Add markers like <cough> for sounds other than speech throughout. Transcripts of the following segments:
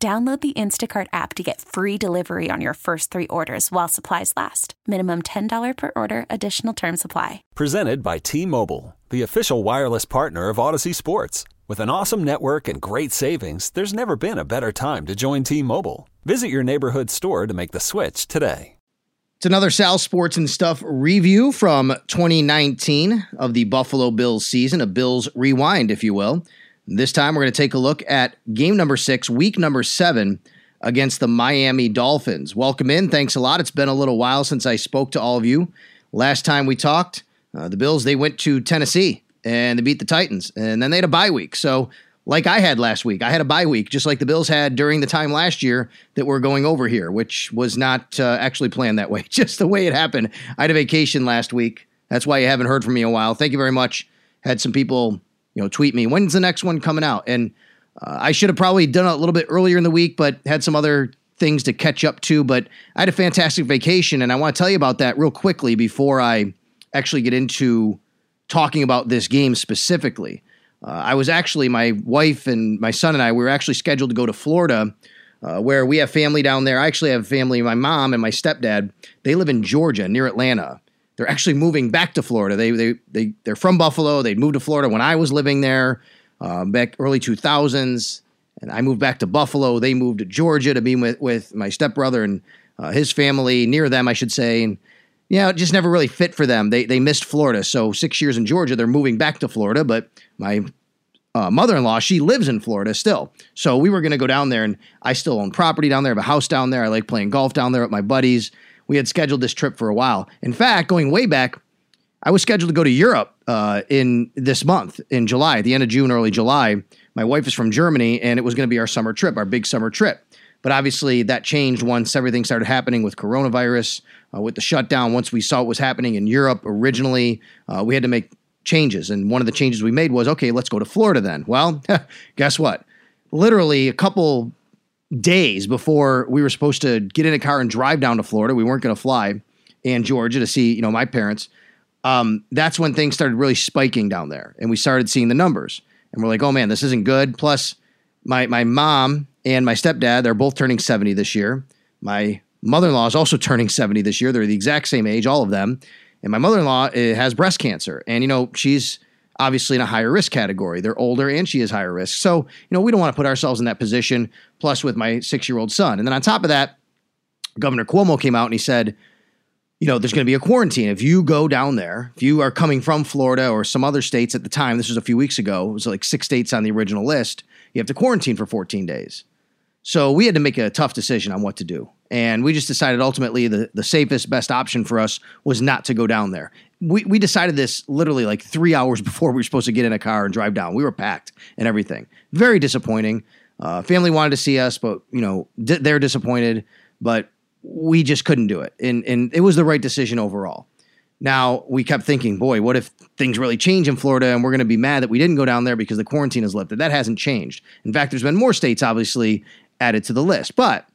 Download the Instacart app to get free delivery on your first three orders while supplies last. Minimum $10 per order, additional term supply. Presented by T Mobile, the official wireless partner of Audacy Sports. With an awesome network and great savings, there's never been a better time to join T Mobile. Visit your neighborhood store to make the switch today. It's another Sal Sports and Stuff review from 2019 of the Buffalo Bills season, a Bills rewind, if you will. This time we're going to take a look at game number six, week number seven against the Miami Dolphins. Welcome in. Thanks a lot. It's been a little while since I spoke to all of you. Last time we talked, uh, the Bills, they went to Tennessee and they beat the Titans, and then they had a bye week. So, like I had last week, I had a bye week, just like the Bills had during the time last year that we're going over here, which was not uh, actually planned that way, <laughs> just the way it happened. I had a vacation last week. That's why you haven't heard from me in a while. Thank you very much. Had some people you know, tweet me when's the next one coming out. And uh, I should have probably done it a little bit earlier in the week, but had some other things to catch up to. But I had a fantastic vacation, and I want to tell you about that real quickly before I actually get into talking about this game specifically. Uh, I was actually my wife and my son and I we were actually scheduled to go to Florida. Uh, where we have family down there. I actually have family. My mom and my stepdad, they live in Georgia near Atlanta they're actually moving back to Florida. They they they they're from Buffalo. They moved to Florida when I was living there um, back early 2000s, and I moved back to Buffalo. They moved to Georgia to be with with my stepbrother and uh, his family near them, I should say. And yeah, it just never really fit for them. They they missed Florida, so six years in Georgia, they're moving back to Florida. But my uh, mother-in-law, she lives in Florida still. So we were going to go down there, and I still own property down there. I have a house down there. I like playing golf down there with my buddies we had scheduled this trip for a while. In fact, going way back, I was scheduled to go to Europe uh, in this month in July, the end of June, early July. My wife is from Germany, and it was going to be our summer trip, our big summer trip. But obviously, that changed once everything started happening with coronavirus, uh, with the shutdown. Once we saw what was happening in Europe originally, uh, we had to make changes. And one of the changes we made was okay, let's go to Florida then. Well, <laughs> guess what? Literally a couple days before we were supposed to get in a car and drive down to Florida. We weren't going to fly and Georgia to see, you know, my parents. Um, that's when things started really spiking down there, and we started seeing the numbers. And we're like, oh man, this isn't good. Plus, my my mom and my stepdad, they're both turning 70 this year. My mother-in-law is also turning 70 this year. They're the exact same age, all of them. And my mother-in-law eh, has breast cancer. And you know, she's obviously in a higher risk category. They're older and she is higher risk. So, you know, we don't want to put ourselves in that position, plus with my six year old son. And then on top of that, Governor Cuomo came out and he said, you know, there's going to be a quarantine. If you go down there, if you are coming from Florida or some other states at the time, this was a few weeks ago, it was like six states on the original list, you have to quarantine for 14 days. So we had to make a tough decision on what to do. And we just decided ultimately the, the safest, best option for us was not to go down there we, we decided this literally like three hours <laughs> before we were supposed to get in a car and drive down. We were packed and everything. Very disappointing. Uh, family wanted to see us, but you know di- they're disappointed. But we just couldn't do it, and and it was the right decision overall. Now we kept thinking, boy, what if things really change in Florida and we're going to be mad that we didn't go down there because the quarantine is lifted? That hasn't changed. In fact, there's been more states obviously added to the list. But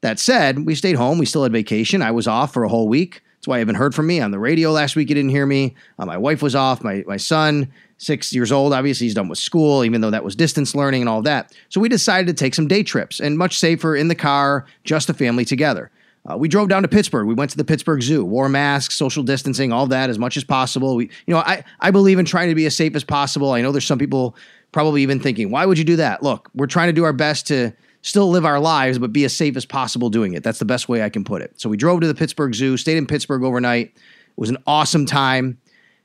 that said, we stayed home. We still had vacation. I was off for a whole week. That's why you haven't heard from me on the radio last week. You didn't hear me. Uh, my wife was off. My my son, six years old, obviously he's done with school, even though that was distance learning and all that. So we decided to take some day trips and much safer in the car, just the family together. Uh, we drove down to Pittsburgh. We went to the Pittsburgh Zoo, wore masks, social distancing, all that as much as possible. We, you know, I, I believe in trying to be as safe as possible. I know there's some people probably even thinking, why would you do that? Look, we're trying to do our best to still live our lives, but be as safe as possible doing it. That's the best way I can put it. So we drove to the Pittsburgh Zoo, stayed in Pittsburgh overnight. It was an awesome time.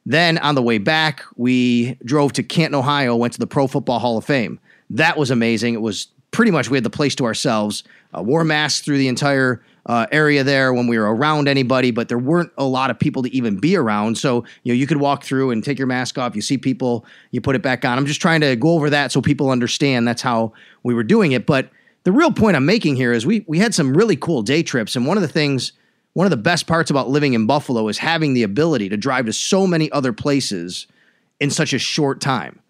Then on the way back, we drove to Canton, Ohio, went to the Pro Football Hall of Fame. That was amazing. It was pretty much we had the place to ourselves. Uh, wore masks through the entire uh, area there when we were around anybody, but there weren't a lot of people to even be around. So you know you could walk through and take your mask off. You see people, you put it back on. I'm just trying to go over that so people understand that's how we were doing it. But the real point I'm making here is we we had some really cool day trips, and one of the things, one of the best parts about living in Buffalo is having the ability to drive to so many other places in such a short time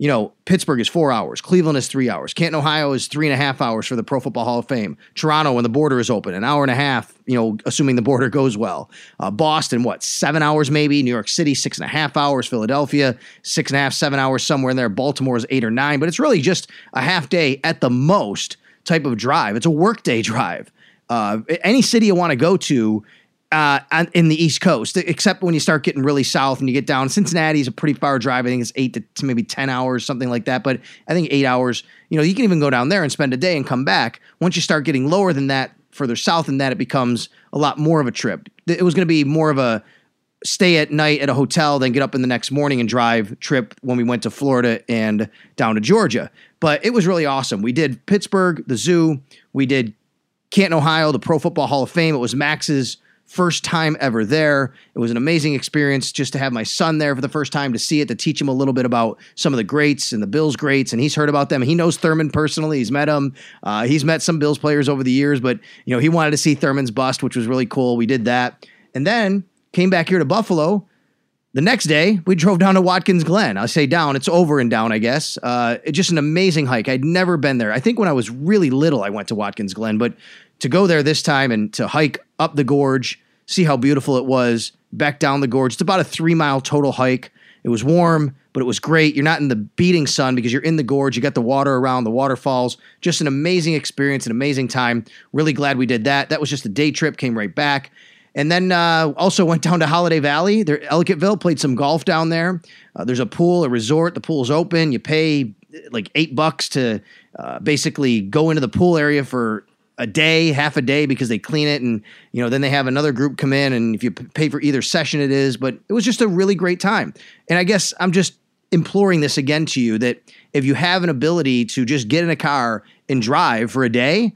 you know, Pittsburgh is four hours, Cleveland is three hours, Canton, Ohio is three and a half hours for the Pro Football Hall of Fame. Toronto, when the border is open, an hour and a half, you know, assuming the border goes well. Uh, Boston, what, seven hours maybe? New York City, six and a half hours. Philadelphia, six and a half, seven hours somewhere in there. Baltimore is eight or nine, but it's really just a half day at the most type of drive. It's a workday drive. Uh, any city you want to go to, uh, in the East Coast, except when you start getting really south and you get down. Cincinnati is a pretty far drive. I think it's eight to, maybe 10 hours, something like that. But I think eight hours, you know, you can even go down there and spend a day and come back. Once you start getting lower than that, further south than that, it becomes a lot more of a trip. It was going to be more of a stay at night at a hotel, then get up in the next morning and drive trip when we went to Florida and down to Georgia. But it was really awesome. We did Pittsburgh, the zoo. We did Canton, Ohio, the Pro Football Hall of Fame. It was Max's First time ever there. It was an amazing experience just to have my son there for the first time to see it, to teach him a little bit about some of the greats and the Bills greats. And he's heard about them. He knows Thurman personally. He's met him. Uh, he's met some Bills players over the years, but you know he wanted to see Thurman's bust, which was really cool. We did that, and then came back here to Buffalo. The next day, we drove down to Watkins Glen. I say down, it's over and down, I guess. Uh, just an amazing hike. I'd never been there. I think when I was really little, I went to Watkins Glen, but to go there this time and to hike up the gorge, see how beautiful it was, back down the gorge. It's about a three mile total hike. It was warm, but it was great. You're not in the beating sun because you're in the gorge. You got the water around, the waterfalls. Just an amazing experience, an amazing time. Really glad we did that. That was just a day trip, came right back. And then uh, also went down to Holiday Valley. There, Ellicottville played some golf down there. Uh, there's a pool, a resort. The pool's open. You pay like eight bucks to uh, basically go into the pool area for a day, half a day because they clean it and you know then they have another group come in and if you pay for either session it is, but it was just a really great time. And I guess I'm just imploring this again to you that if you have an ability to just get in a car and drive for a day,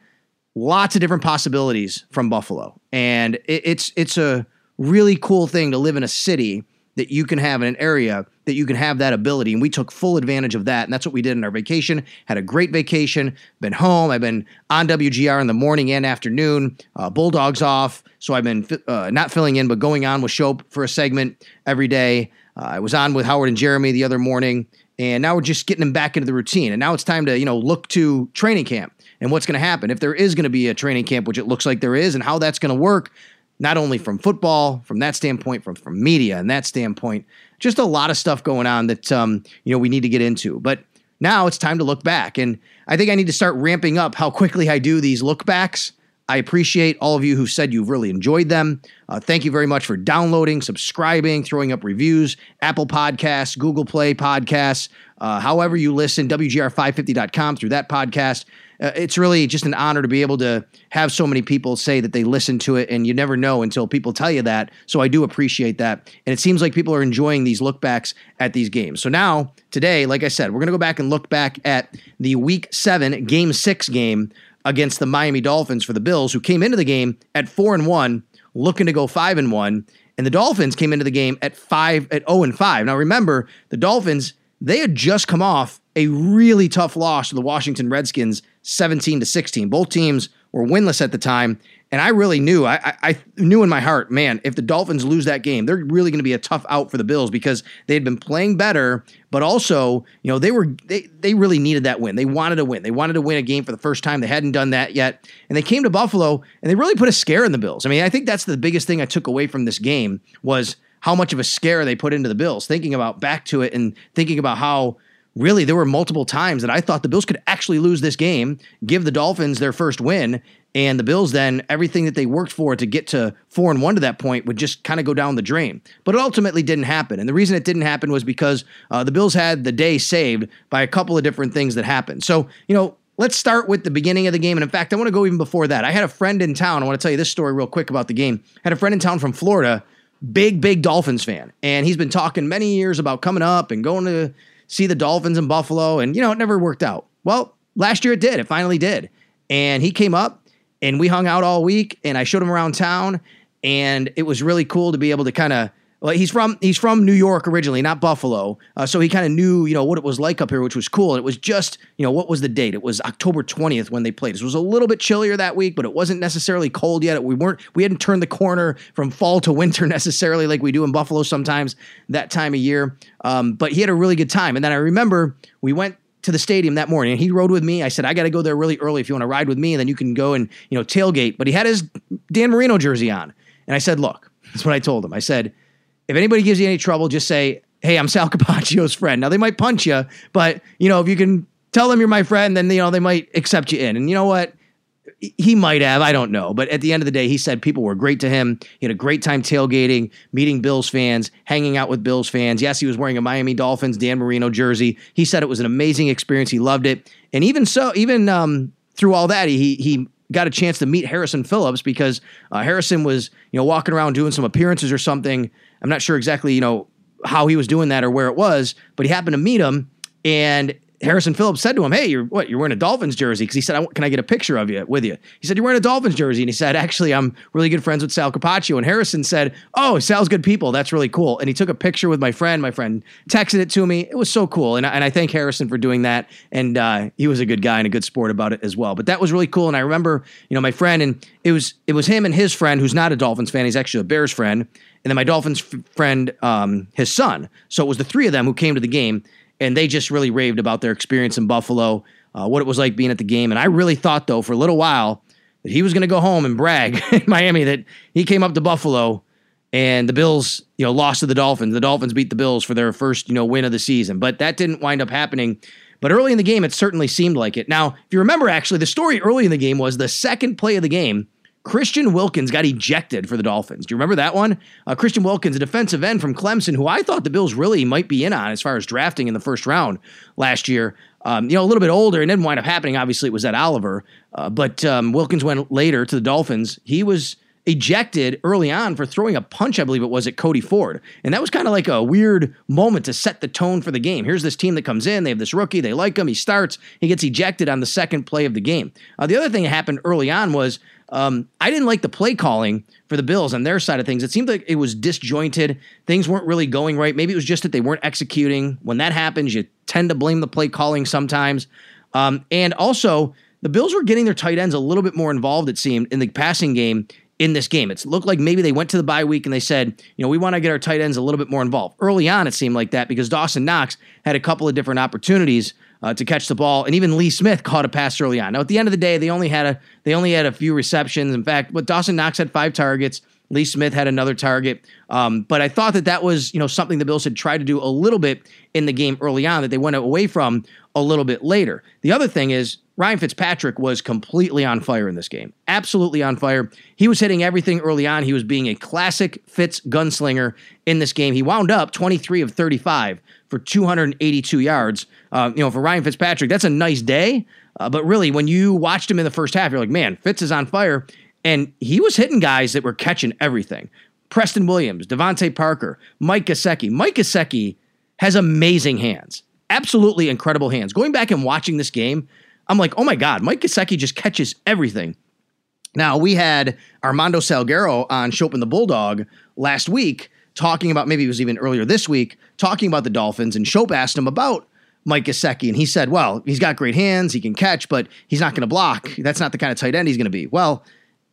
lots of different possibilities from Buffalo. And it, it's it's a really cool thing to live in a city that you can have in an area that you can have that ability. And we took full advantage of that. And that's what we did in our vacation. Had a great vacation, been home. I've been on WGR in the morning and afternoon, uh, Bulldogs off. So I've been uh, not filling in, but going on with Schopp for a segment every day. Uh, I was on with Howard and Jeremy the other morning. And now we're just getting them back into the routine. And now it's time to, you know, look to training camp and what's going to happen. If there is going to be a training camp, which it looks like there is, and how that's going to work not only from football, from that standpoint, from from media and that standpoint, just a lot of stuff going on that um, you know we need to get into. But now it's time to look back, and I think I need to start ramping up how quickly I do these look backs. I appreciate all of you who said you've really enjoyed them. Uh, thank you very much for downloading, subscribing, throwing up reviews, Apple Podcasts, Google Play Podcasts, uh, however you listen, WGR550.com through that podcast uh, it's really just an honor to be able to have so many people say that they listen to it, and you never know until people tell you that. So I do appreciate that, and it seems like people are enjoying these lookbacks at these games. So now today, like I said, we're gonna go back and look back at the Week Seven Game Six game against the Miami Dolphins for the Bills, who came into the game at four and one, looking to go five and one, and the Dolphins came into the game at five at zero oh and five. Now remember, the Dolphins they had just come off a really tough loss to the Washington Redskins 17 to 16. Both teams were winless at the time. And I really knew, I, I knew in my heart, man, if the Dolphins lose that game, they're really going to be a tough out for the Bills because they had been playing better, but also, you know, they were they they really needed that win. They wanted to win. They wanted to win a game for the first time. They hadn't done that yet, and they came to Buffalo and they really put a scare in the Bills. I mean, I think that's the biggest thing I took away from this game was how much of a scare they put into the Bills. Thinking about back to it and thinking about how really there were multiple times that I thought the Bills could actually lose this game, give the Dolphins their first win, and the Bills then everything that they worked for to get to four and one to that point would just kind of go down the drain. But it ultimately didn't happen, and the reason it didn't happen was because uh, the Bills had the day saved by a couple of different things that happened. So you know. Let's start with the beginning of the game. And in fact, I want to go even before that. I had a friend in town. I want to tell you this story real quick about the game. I had a friend in town from Florida, big, big Dolphins fan. And he's been talking many years about coming up and going to see the Dolphins in Buffalo, and you know, it never worked out. Well, last year it did. It finally did. And he came up and we hung out all week and I showed him around town and it was really cool to be able to kind of Well, he's from he's from New York originally, not Buffalo. Uh, so he kind of knew, you know, what it was like up here, which was cool. And it was just, you know, what was the date? It was October 20th when they played. It was a little bit chillier that week, but it wasn't necessarily cold yet. We weren't we hadn't turned the corner from fall to winter <laughs> necessarily like we do in Buffalo sometimes that time of year. Um, but he had a really good time. And then I remember we went to the stadium that morning and he rode with me. I said, I got to go there really early if you want to ride with me, and then you can go and, you know, tailgate. But he had his Dan Marino jersey on. And I said, look, <laughs> that's what I told him. I said, if anybody gives you any trouble, just say, hey, I'm Sal Capaccio's friend. Now they might punch you, but you know, if you can tell them you're my friend, then you know they might accept you in. And you know what? He might have, I don't know. But at the end of the day, he said people were great to him. He had a great time tailgating, meeting Bills fans, hanging out with Bills fans. Yes, he was wearing a Miami Dolphins Dan Marino jersey. He said it was an amazing experience. He loved it. And even so, even um, through all that, he he got a chance to meet Harrison Phillips because uh, Harrison was, you know, walking around doing some appearances or something. I'm not sure exactly, you know, how he was doing that or where it was, but he happened to meet him and Harrison Phillips said to him, "Hey, you're what? You're wearing a Dolphins jersey?" Because he said, "Can I get a picture of you with you?" He said, "You're wearing a Dolphins jersey," and he said, "Actually, I'm really good friends with Sal Capaccio." And Harrison said, "Oh, Sal's good people. That's really cool." And he took a picture with my friend. My friend texted it to me. It was so cool, and I, and I thank Harrison for doing that. And uh, he was a good guy and a good sport about it as well. But that was really cool. And I remember, you know, my friend, and it was it was him and his friend, who's not a Dolphins fan. He's actually a Bears friend. And then my Dolphins f- friend, um, his son. So it was the three of them who came to the game and they just really raved about their experience in Buffalo, uh, what it was like being at the game. And I really thought, though, for a little while, that he was going to go home and brag <laughs> in Miami that he came up to Buffalo and the Bills, you know, lost to the Dolphins. The Dolphins beat the Bills for their first, you know, win of the season, but that didn't wind up happening. But early in the game, it certainly seemed like it. Now, if you remember, actually, the story early in the game was the second play of the game Christian Wilkins got ejected for the Dolphins. Do you remember that one? Uh, Christian Wilkins, a defensive end from Clemson, who I thought the Bills really might be in on as far as drafting in the first round last year. Um, you know, a little bit older and didn't wind up happening. Obviously, it was Ed Oliver, uh, but um, Wilkins went later to the Dolphins. He was ejected early on for throwing a punch, I believe it was, at Cody Ford. And that was kind of like a weird moment to set the tone for the game. Here's this team that comes in, they have this rookie, they like him, he starts, he gets ejected on the second play of the game. Uh, the other thing that happened early on was um, I didn't like the play calling for the Bills on their side of things. It seemed like it was disjointed. Things weren't really going right. Maybe it was just that they weren't executing. When that happens, you tend to blame the play calling sometimes. Um, and also, the Bills were getting their tight ends a little bit more involved, it seemed, in the passing game in this game. It looked like maybe they went to the bye week and they said, you know, we want to get our tight ends a little bit more involved. Early on, it seemed like that because Dawson Knox had a couple of different opportunities uh, to catch the ball, and even Lee Smith caught a pass early on. Now, at the end of the day, they only had a they only had a few receptions. In fact, but Dawson Knox had five targets. Lee Smith had another target. Um, but I thought that that was, you know, something the Bills had tried to do a little bit in the game early on that they went away from a little bit later. The other thing is Ryan Fitzpatrick was completely on fire in this game. Absolutely on fire. He was hitting everything early on. He was being a classic Fitz gunslinger in this game. He wound up 23 of 35 for 282 yards. Uh, you know, for Ryan Fitzpatrick, that's a nice day. Uh, but really, when you watched him in the first half, you're like, man, Fitz is on fire. And he was hitting guys that were catching everything. Preston Williams, DeVante Parker, Mike Gesicki. Mike Gesicki has amazing hands. Absolutely incredible hands. Going back and watching this game, I'm like, oh my God, Mike Gesicki just catches everything. Now, we had Armando Salguero on Schopp and the Bulldog last week talking about, maybe it was even earlier this week, talking about the Dolphins, and Schopp asked him about Mike Gesicki, and he said, well, he's got great hands, he can catch, but he's not going to block. That's not the kind of tight end he's going to be. Well,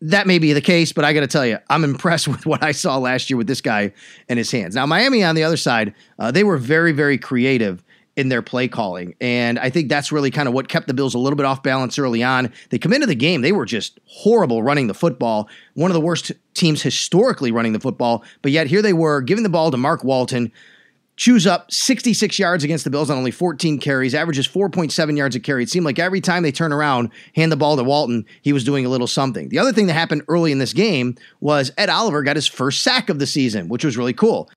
that may be the case, but I got to tell you, I'm impressed <laughs> with what I saw last year with this guy and his hands. Now, Miami on the other side, uh, they were very, very creative in their play calling. And I think that's really kind of what kept the Bills a little bit off balance early on. They come into the game, they were just horrible running the football, one of the worst teams historically running the football. But yet here they were giving the ball to Mark Walton. Chews up 66 yards against the Bills on only 14 carries, averages 4.7 yards a carry. It seemed like every time they turn around, hand the ball to Walton, he was doing a little something. The other thing that happened early in this game was Ed Oliver got his first sack of the season, which was really cool.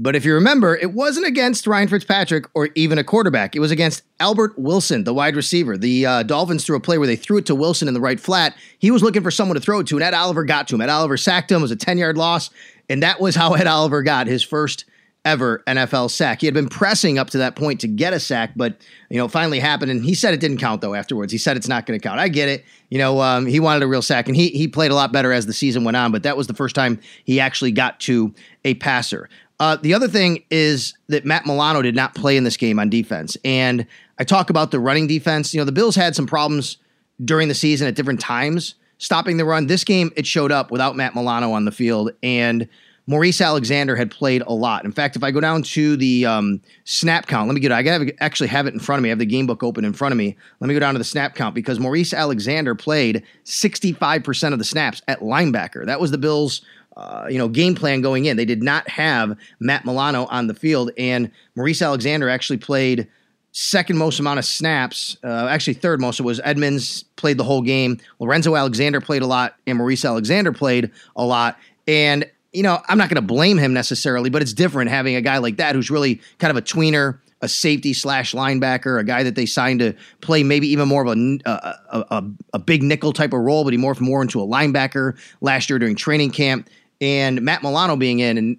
But if you remember, it wasn't against Ryan Fitzpatrick or even a quarterback. It was against Albert Wilson, the wide receiver. The uh, Dolphins threw a play where they threw it to Wilson in the right flat. He was looking for someone to throw it to, and Ed Oliver got to him. Ed Oliver sacked him. It was a 10 yard loss. And that was how Ed Oliver got his first ever NFL sack. He had been pressing up to that point to get a sack, but you know, finally happened. And he said it didn't count though. Afterwards, he said it's not going to count. I get it. You know, um, he wanted a real sack, and he he played a lot better as the season went on. But that was the first time he actually got to a passer. Uh, the other thing is that Matt Milano did not play in this game on defense, and I talk about the running defense. You know, the Bills had some problems during the season at different times stopping the run. This game, it showed up without Matt Milano on the field, and Maurice Alexander had played a lot. In fact, if I go down to the um, snap count, let me get. I gotta actually have it in front of me. I have the game book open in front of me. Let me go down to the snap count because Maurice Alexander played 65% of the snaps at linebacker. That was the Bills' uh, you know, game plan going in. They did not have Matt Milano on the field, and Maurice Alexander actually played second most amount of snaps. Uh, actually, third most. It was Edmunds played the whole game. Lorenzo Alexander played a lot, and Maurice Alexander played a lot. And you know, I'm not going to blame him necessarily, but it's different having a guy like that who's really kind of a tweener, a safety slash linebacker, a guy that they signed to play maybe even more of a, a, a, a big nickel type of role, but he morphed more into a linebacker last year during training camp. And Matt Milano being in and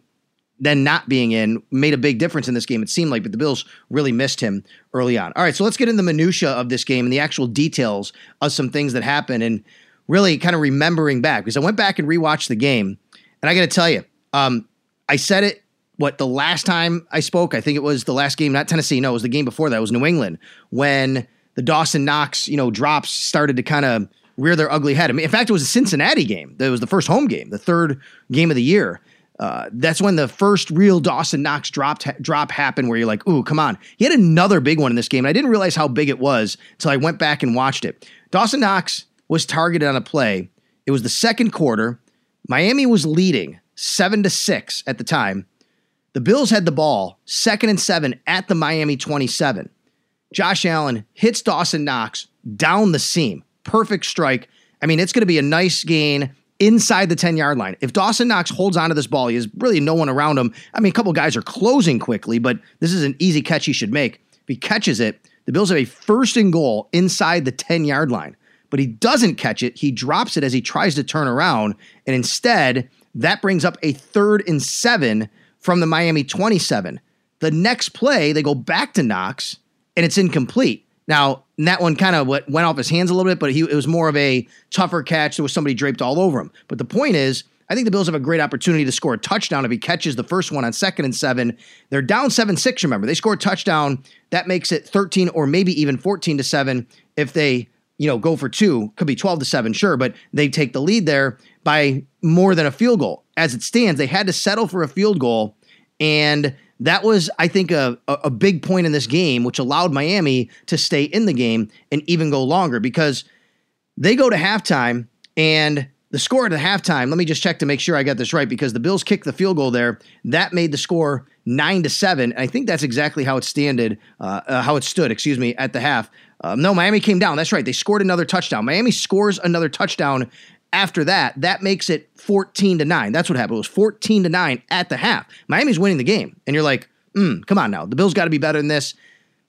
then not being in made a big difference in this game. It seemed like, but the Bills really missed him early on. All right, so let's get into the minutia of this game and the actual details of some things that happened, and really kind of remembering back because I went back and rewatched the game, and I got to tell you, um, I said it. What the last time I spoke, I think it was the last game, not Tennessee. No, it was the game before that. It was New England when the Dawson Knox, you know, drops started to kind of rear their ugly head. I mean, in fact, it was a Cincinnati game. It was the first home game, the third game of the year. Uh, that's when the first real Dawson Knox dropped, drop happened, where you're like, "Ooh, come on!" He had another big one in this game, and I didn't realize how big it was until I went back and watched it. Dawson Knox was targeted on a play. It was the second quarter. Miami was leading seven to six at the time. The Bills had the ball, second and seven at the Miami 27. Josh Allen hits Dawson Knox down the seam. Perfect strike. I mean, it's going to be a nice gain inside the 10 yard line. If Dawson Knox holds onto this ball, he has really no one around him. I mean, a couple guys are closing quickly, but this is an easy catch he should make. If he catches it, the Bills have a first and goal inside the 10 yard line. But he doesn't catch it. He drops it as he tries to turn around. And instead, that brings up a third and seven from the Miami 27. The next play, they go back to Knox and it's incomplete. Now, that one kind of went off his hands a little bit, but he, it was more of a tougher catch. There was somebody draped all over him. But the point is, I think the Bills have a great opportunity to score a touchdown if he catches the first one on second and seven. They're down 7 6, remember. They score a touchdown. That makes it 13 or maybe even 14 to 7 if they you know, go for two, could be 12 to 7, sure, but they take the lead there by more than a field goal. As it stands, they had to settle for a field goal. And that was, I think, a, a big point in this game, which allowed Miami to stay in the game and even go longer because they go to halftime and the score at the halftime, let me just check to make sure I got this right because the Bills kicked the field goal there. That made the score nine to seven. I think that's exactly how it standed, uh, uh, how it stood, excuse me, at the half. Um, no, Miami came down. That's right. They scored another touchdown. Miami scores another touchdown after that. That makes it 14 to 9. That's what happened. It was 14 to 9 at the half. Miami's winning the game. And you're like, mm, come on now. The Bills got to be better than this.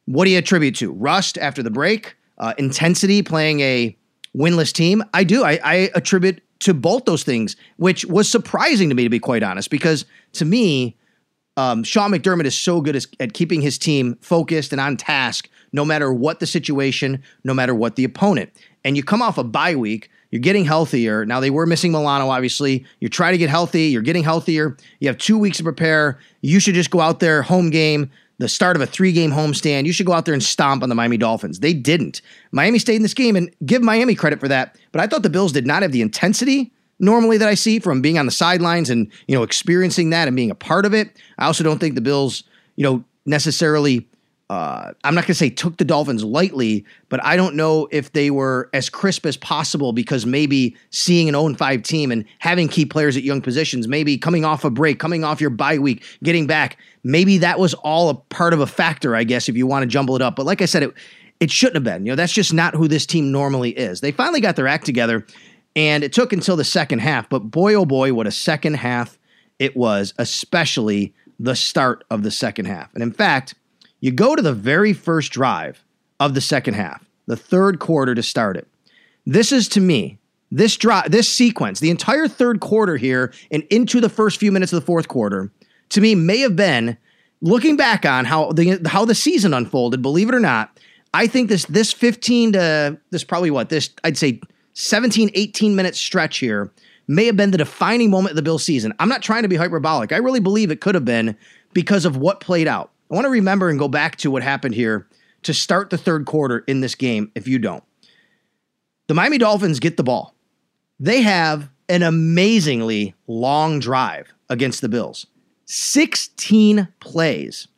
What do you attribute to? Rust after the break? Uh, intensity playing a winless team? I do. I, I attribute to both those things, which was surprising to me, to be quite honest, because to me, um, Sean McDermott is so good at keeping his team focused and on task no matter what the situation, no matter what the opponent. And you come off a bye week, you're getting healthier. Now, they were missing Milano, obviously. You're trying to get healthy, you're getting healthier. You have two weeks to prepare. You should just go out there, home game, the start of a three game homestand. You should go out there and stomp on the Miami Dolphins. They didn't. Miami stayed in this game and give Miami credit for that. But I thought the Bills did not have the intensity normally that I see from being on the sidelines and, you know, experiencing that and being a part of it. I also don't think the Bills, you know, necessarily uh, I'm not going to say took the Dolphins lightly, but I don't know if they were as crisp as possible because maybe seeing an 0 5 team and having key players at young positions, maybe coming off a break, coming off your bye week, getting back, maybe that was all a part of a factor, I guess, if you want to jumble it up. But like I said, it, it shouldn't have been. You know, that's just not who this team normally is. They finally got their act together, and it took until the second half. But boy, oh boy, what a second half it was, especially the start of the second half. And in fact, you go to the very first drive of the second half, the third quarter to start it. This is to me, this drive, this sequence, the entire third quarter here and into the first few minutes of the fourth quarter, to me may have been looking back on how the how the season unfolded, believe it or not, I think this this 15 to this probably what this I'd say 17 18 minute stretch here may have been the defining moment of the Bill season. I'm not trying to be hyperbolic. I really believe it could have been because of what played out. I want to remember and go back to what happened here to start the third quarter in this game if you don't. The Miami Dolphins get the ball. They have an amazingly long drive against the Bills. 16 plays.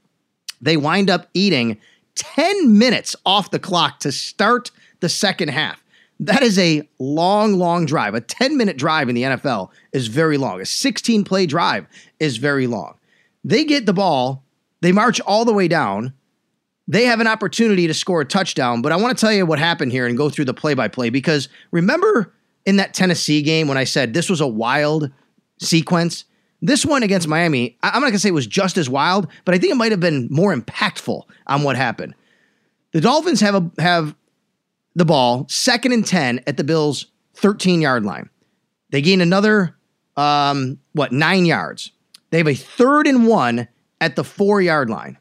They wind up eating 10 minutes off the clock to start the second half. That is a long, long drive. A 10 minute drive in the NFL is very long. A 16 play drive is very long. They get the ball, they march all the way down. They have an opportunity to score a touchdown, but I want to tell you what happened here and go through the play by play because remember in that Tennessee game when I said this was a wild sequence? This one against Miami, I'm not going to say it was just as wild, but I think it might have been more impactful on what happened. The Dolphins have a, have the ball second and 10 at the Bills' 13 yard line. They gain another, um, what, nine yards. They have a third and one at the four yard line.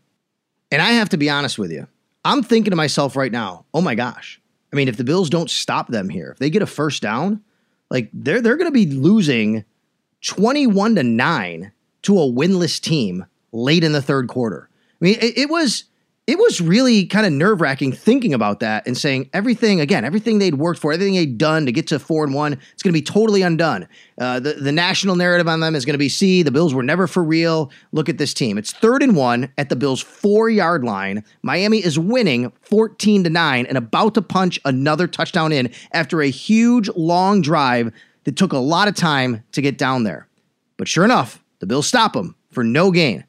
And I have to be honest with you. I'm thinking to myself right now, oh my gosh. I mean, if the Bills don't stop them here, if they get a first down, like they're they're going to be losing 21 to 9 to a winless team late in the third quarter. I mean, it, it was it was really kind of nerve wracking thinking about that and saying everything again, everything they'd worked for, everything they'd done to get to four and one, it's going to be totally undone. Uh, the the national narrative on them is going to be: see, the Bills were never for real. Look at this team. It's third and one at the Bills' four yard line. Miami is winning fourteen to nine and about to punch another touchdown in after a huge long drive that took a lot of time to get down there. But sure enough, the Bills stop them for no gain.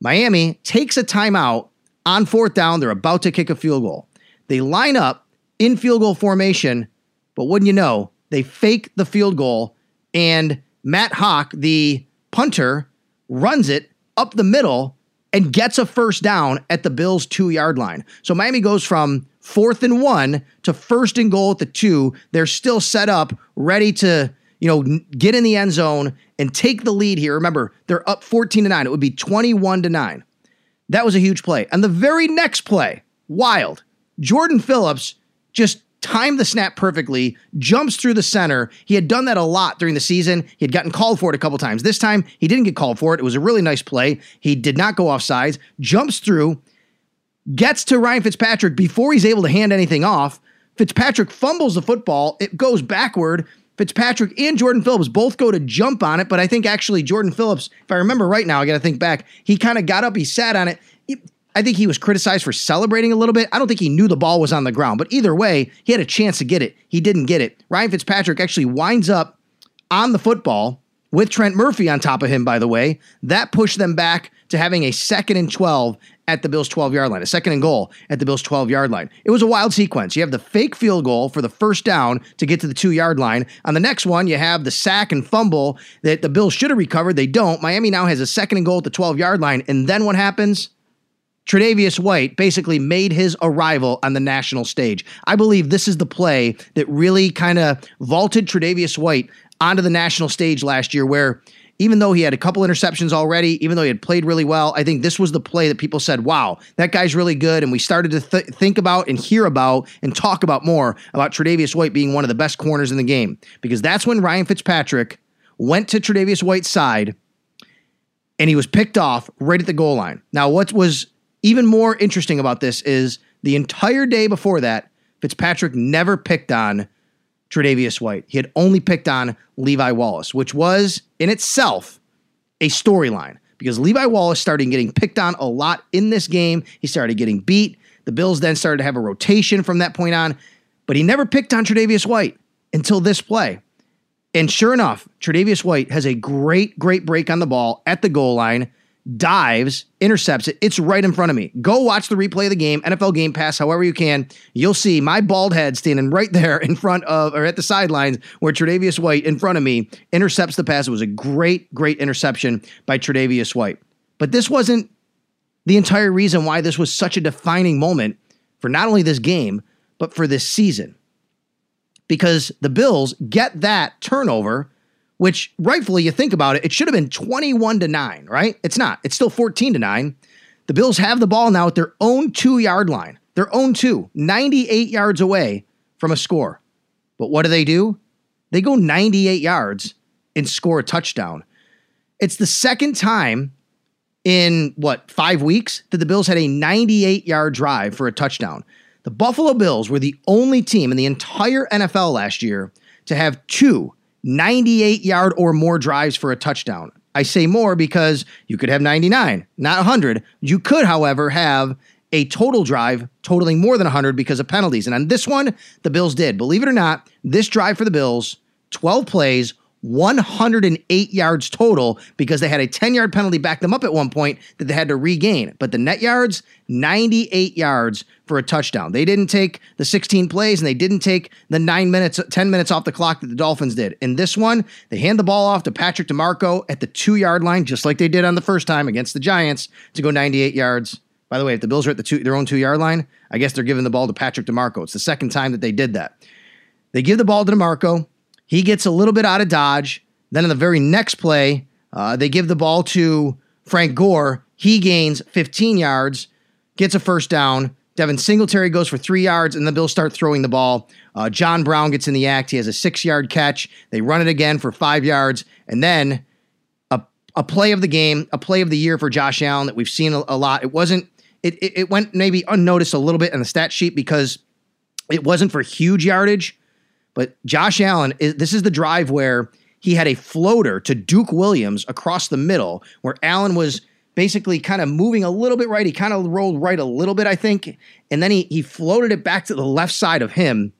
Miami takes a timeout on fourth down. They're about to kick a field goal. They line up in field goal formation, but wouldn't you know, they fake the field goal, and Matt Haack, the punter, runs it up the middle and gets a first down at the Bills' two yard line. So Miami goes from fourth and one to first and goal at the two. They're still set up, ready to you know get in the end zone and take the lead here. Remember, they're up 14 to 9. It would be 21 to 9. That was a huge play. And the very next play, wild. Jordan Phillips just timed the snap perfectly, jumps through the center. He had done that a lot during the season. He had gotten called for it a couple times. This time, he didn't get called for it. It was a really nice play. He did not go off sides, jumps through, gets to Ryan Fitzpatrick before he's able to hand anything off. Fitzpatrick fumbles the football. It goes backward. Fitzpatrick and Jordan Phillips both go to jump on it, but I think actually Jordan Phillips, if I remember right now, I got to think back, he kind of got up, he sat on it. I think he was criticized for celebrating a little bit. I don't think he knew the ball was on the ground, but either way, he had a chance to get it. He didn't get it. Ryan Fitzpatrick actually winds up on the football with Trent Murphy on top of him, by the way. That pushed them back to having a second and 12 at the Bills' 12 yard line, a second and goal at the Bills' 12 yard line. It was a wild sequence. You have the fake field goal for the first down to get to the two yard line. On the next one, you have the sack and fumble that the Bills should have recovered. They don't. Miami now has a second and goal at the 12 yard line. And then what happens? Tre'Davious White basically made his arrival on the national stage. I believe this is the play that really kind of vaulted Tre'Davious White onto the national stage last year, where even though he had a couple interceptions already, even though he had played really well, I think this was the play that people said, wow, that guy's really good. And we started to th- think about and hear about and talk about more about Tre'Davious White being one of the best corners in the game. Because that's when Ryan Fitzpatrick went to Tre'Davious White's side and he was picked off right at the goal line. Now, what was even more interesting about this is the entire day before that, Fitzpatrick never picked on Tre'Davious White. He had only picked on Levi Wallace, which was in itself a storyline because Levi Wallace started getting picked on a lot in this game. He started getting beat. The Bills then started to have a rotation from that point on, but he never picked on Tre'Davious White until this play. And sure enough, Tre'Davious White has a great, great break on the ball at the goal line dives, intercepts it. It's right in front of me. Go watch the replay of the game, NFL Game Pass, however you can. You'll see my bald head standing right there in front of, or at the sidelines where Tre'Davious White in front of me intercepts the pass. It was a great, great interception by Tre'Davious White. But this wasn't the entire reason why this was such a defining moment for not only this game, but for this season. Because the Bills get that turnover which rightfully you think about it, it should have been 21 to 9, right? It's not. It's still 14 to 9. The Bills have the ball now at their own two yard line, their own two, 98 yards away from a score. But what do they do? They go 98 yards and score a touchdown. It's the second time in what, five weeks that the Bills had a 98 yard drive for a touchdown. The Buffalo Bills were the only team in the entire NFL last year to have two 98 yard or more drives for a touchdown. I say more because you could have 99, not 100. You could, however, have a total drive totaling more than 100 because of penalties. And on this one, the Bills did. Believe it or not, this drive for the Bills, 12 plays, 108 yards total because they had a 10 yard penalty back them up at one point that they had to regain. But the net yards, 98 yards for a touchdown. They didn't take the 16 plays and they didn't take the nine minutes, 10 minutes off the clock that the Dolphins did. In this one, they hand the ball off to Patrick DiMarco at the two yard line, just like they did on the first time against the Giants to go 98 yards. By the way, if the Bills are at the two, their own two yard line, I guess they're giving the ball to Patrick DiMarco. It's the second time that they did that. They give the ball to DiMarco. He gets a little bit out of dodge. Then in the very next play, uh, they give the ball to Frank Gore. He gains 15 yards, gets a first down. Devin Singletary goes for three yards, and the Bills start throwing the ball. Uh, John Brown gets in the act. He has a six yard catch. They run it again for five yards. And then a, a play of the game, a play of the year for Josh Allen that we've seen a, a lot. It wasn't, it, it, it went maybe unnoticed a little bit in the stat sheet because it wasn't for huge yardage. But Josh Allen, this is the drive where he had a floater to Duke Williams across the middle, where Allen was basically kind of moving a little bit right. He kind of rolled right a little bit, I think. And then he, he floated it back to the left side of him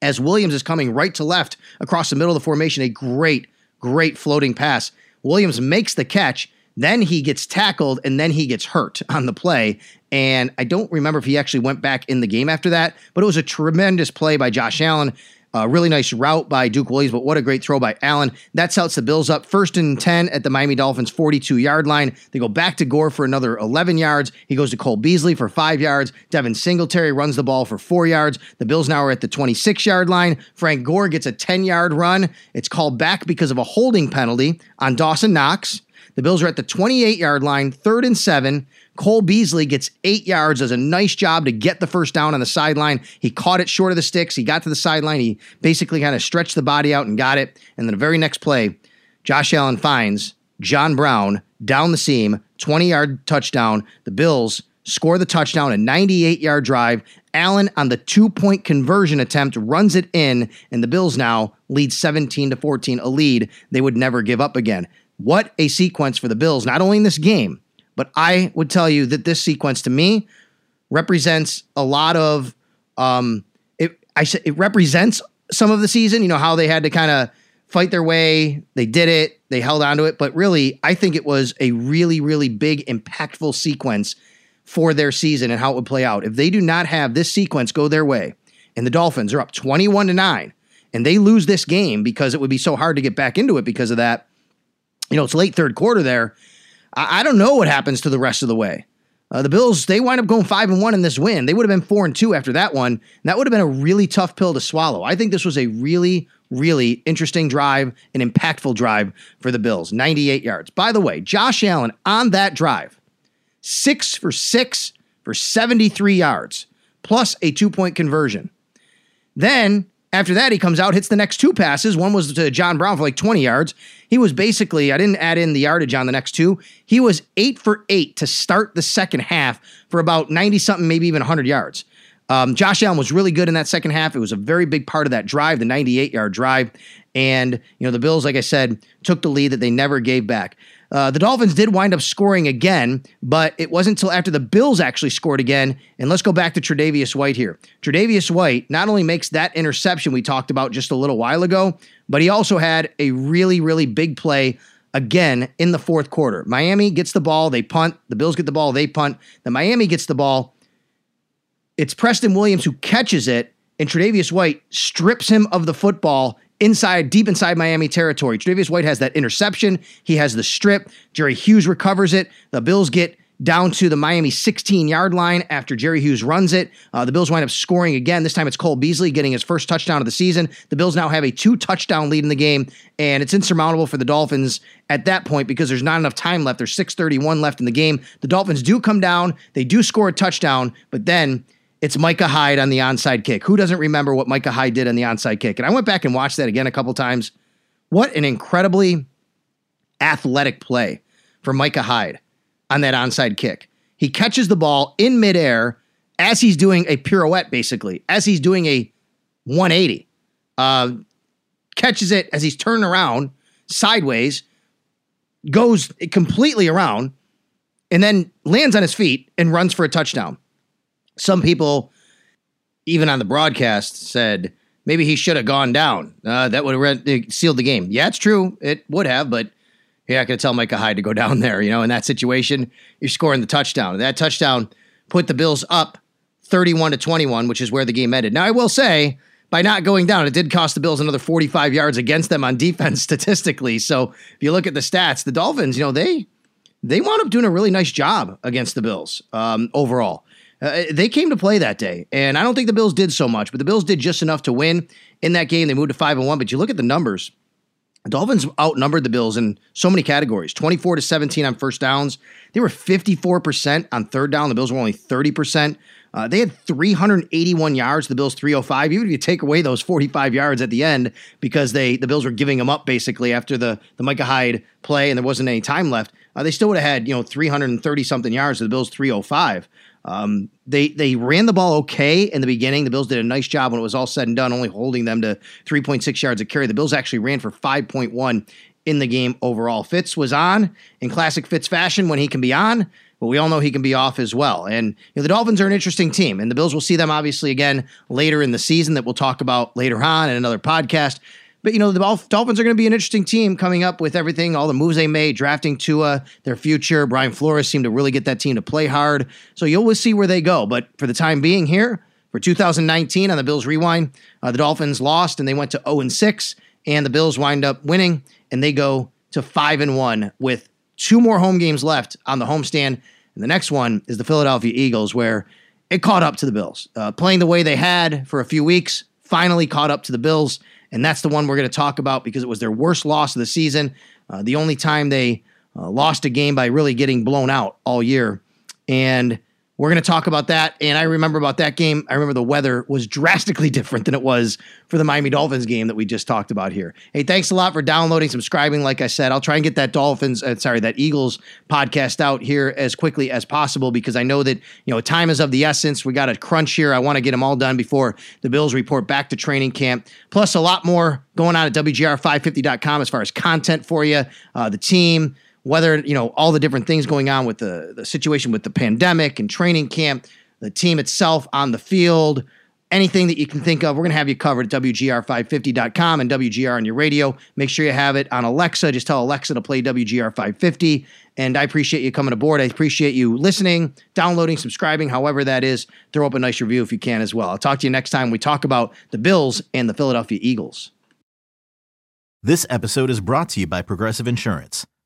as Williams is coming right to left across the middle of the formation. A great, great floating pass. Williams makes the catch. Then he gets tackled and then he gets hurt on the play. And I don't remember if he actually went back in the game after that, but it was a tremendous play by Josh Allen. A really nice route by Duke Williams, but what a great throw by Allen. That sets the Bills up first and 10 at the Miami Dolphins 42 yard line. They go back to Gore for another 11 yards. He goes to Cole Beasley for five yards. Devin Singletary runs the ball for four yards. The Bills now are at the 26 yard line. Frank Gore gets a 10 yard run. It's called back because of a holding penalty on Dawson Knox. The Bills are at the 28 yard line, third and seven. Cole Beasley gets eight yards, does a nice job to get the first down on the sideline. He caught it short of the sticks. He got to the sideline. He basically kind of stretched the body out and got it. And then the very next play, Josh Allen finds John Brown down the seam, 20 yard touchdown. The Bills score the touchdown, a 98 yard drive. Allen on the two point conversion attempt runs it in, and the Bills now lead 17 to 14, a lead they would never give up again. What a sequence for the Bills, not only in this game, but I would tell you that this sequence to me represents a lot of um it I it represents some of the season, you know, how they had to kind of fight their way. They did it, they held on to it, but really I think it was a really really big impactful sequence for their season and how it would play out. If they do not have this sequence go their way and the Dolphins are up 21 to 9 and they lose this game because it would be so hard to get back into it because of that. You know, it's late third quarter there I, I don't know what happens to the rest of the way. Uh, the Bills, they wind up going five and one in this win. They would have been four and two after that one. That would have been a really tough pill to swallow. I think this was a really, really interesting drive, an impactful drive for the Bills. 98 yards. By the way, Josh Allen on that drive, six for six for 73 yards, plus a two point conversion. Then after that, he comes out, hits the next two passes. One was to John Brown for like 20 yards. He was basically, I didn't add in the yardage on the next two. He was eight for eight to start the second half for about 90 something, maybe even 100 yards. Um, Josh Allen was really good in that second half. It was a very big part of that drive, the 98 yard drive. And, you know, the Bills, like I said, took the lead that they never gave back. Uh, the Dolphins did wind up scoring again, but it wasn't until after the Bills actually scored again. And let's go back to Tre'Davious White here. Tre'Davious White not only makes that interception we talked about just a little while ago, but he also had a really, really big play again in the fourth quarter. Miami gets the ball, they punt. The Bills get the ball, they punt. The Miami gets the ball. It's Preston Williams who catches it, and Tre'Davious White strips him of the football inside, deep inside Miami territory. Tre'Davious White has that interception. He has the strip. Jerry Hughes recovers it. The Bills get down to the Miami 16 yard line after Jerry Hughes runs it. Uh, the Bills wind up scoring again. This time it's Cole Beasley getting his first touchdown of the season. The Bills now have a two touchdown lead in the game, and it's insurmountable for the Dolphins at that point because there's not enough time left. There's 6:31 left in the game. The Dolphins do come down. They do score a touchdown, but then it's Micah Hyde on the onside kick. Who doesn't remember what Micah Hyde did on the onside kick? And I went back and watched that again a couple times. What an incredibly athletic play for Micah Hyde on that onside kick. He catches the ball in midair as he's doing a pirouette, basically, as he's doing a 180. Uh, catches it as he's turning around sideways, goes completely around, and then lands on his feet and runs for a touchdown. Some people, even on the broadcast, said maybe he should have gone down. Uh, that would have sealed the game. Yeah, it's true. It would have, but you're not going to tell Micah Hyde to go <laughs> down there. You know, in that situation, you're scoring the touchdown. That touchdown put the Bills up 31 to 21, which is where the game ended. Now, I will say, by not going down, it did cost the Bills another 45 yards against them on defense <laughs> statistically. So if you look at the stats, the Dolphins, you know, they they wound up doing a really nice job against the Bills um, overall. Uh, they came to play that day, and I don't think the Bills did so much, but the Bills did just enough to win in that game. They moved to five and one. But you look at the numbers. The Dolphins outnumbered the Bills in so many categories 24 to 17 on first downs. They were 54% on third down. The Bills were only 30%. Uh, they had 381 yards. The Bills 305. Even if you take away those 45 yards at the end, because they the Bills were giving them up basically after the the Micah Hyde play, and there wasn't any time left. Uh, they still would have had you know 330 something yards. To the Bills 305. Um, they they ran the ball okay in the beginning. The Bills did a nice job when it was all said and done, only holding them to 3.6 yards a carry. The Bills actually ran for 5.1 in the game overall. Fitz was on in classic Fitz fashion when he can be on, but we all know he can be off as well. And you know, the Dolphins are an interesting team, and the Bills will see them obviously again later in the season that we'll talk about later on in another podcast. But you know, the Dolphins are going to be an interesting team coming up with everything, all the moves they made, drafting Tua, their future. Brian Flores seemed to really get that team to play hard. So you'll see where they go. But for the time being here, for 2019 on the Bills Rewind, uh, the Dolphins lost and they went to 0 and 6, and the Bills wind up winning and they go to 5 and 1 with two more home games left on the homestand. And the next one is the Philadelphia Eagles, where it caught up to the Bills. Uh, playing the way they had for a few weeks, finally caught up to the Bills. And that's the one we're going to talk about because it was their worst loss of the season. Uh, the only time they uh, lost a game by really getting blown out all year. And we're going to talk about that. And I remember about that game. I remember the weather was drastically <laughs> different than it was for the Miami Dolphins game that we just talked about here. Hey, thanks a lot for downloading, subscribing. Like I said, I'll try and get that Dolphins, uh, sorry, that Eagles podcast out here as quickly as possible because I know that, you know, time is of the essence. We got a crunch here. I want to get them all done before the Bills report back to training camp. Plus, a lot more going on at WGR550.com as far as content for you, uh, the team whether you know all the different things going on with the, the situation with the pandemic and training camp, the team itself on the field, anything that you can think of, we're going to have you covered at WGR550.com and WGR on your radio. Make sure you have it on Alexa. Just tell Alexa to play WGR550. And I appreciate you coming aboard. I appreciate you listening, downloading, subscribing, however that is. Throw up a nice review if you can as well. I'll talk to you next time we talk about the Bills and the Philadelphia Eagles. This episode is brought to you by Progressive Insurance.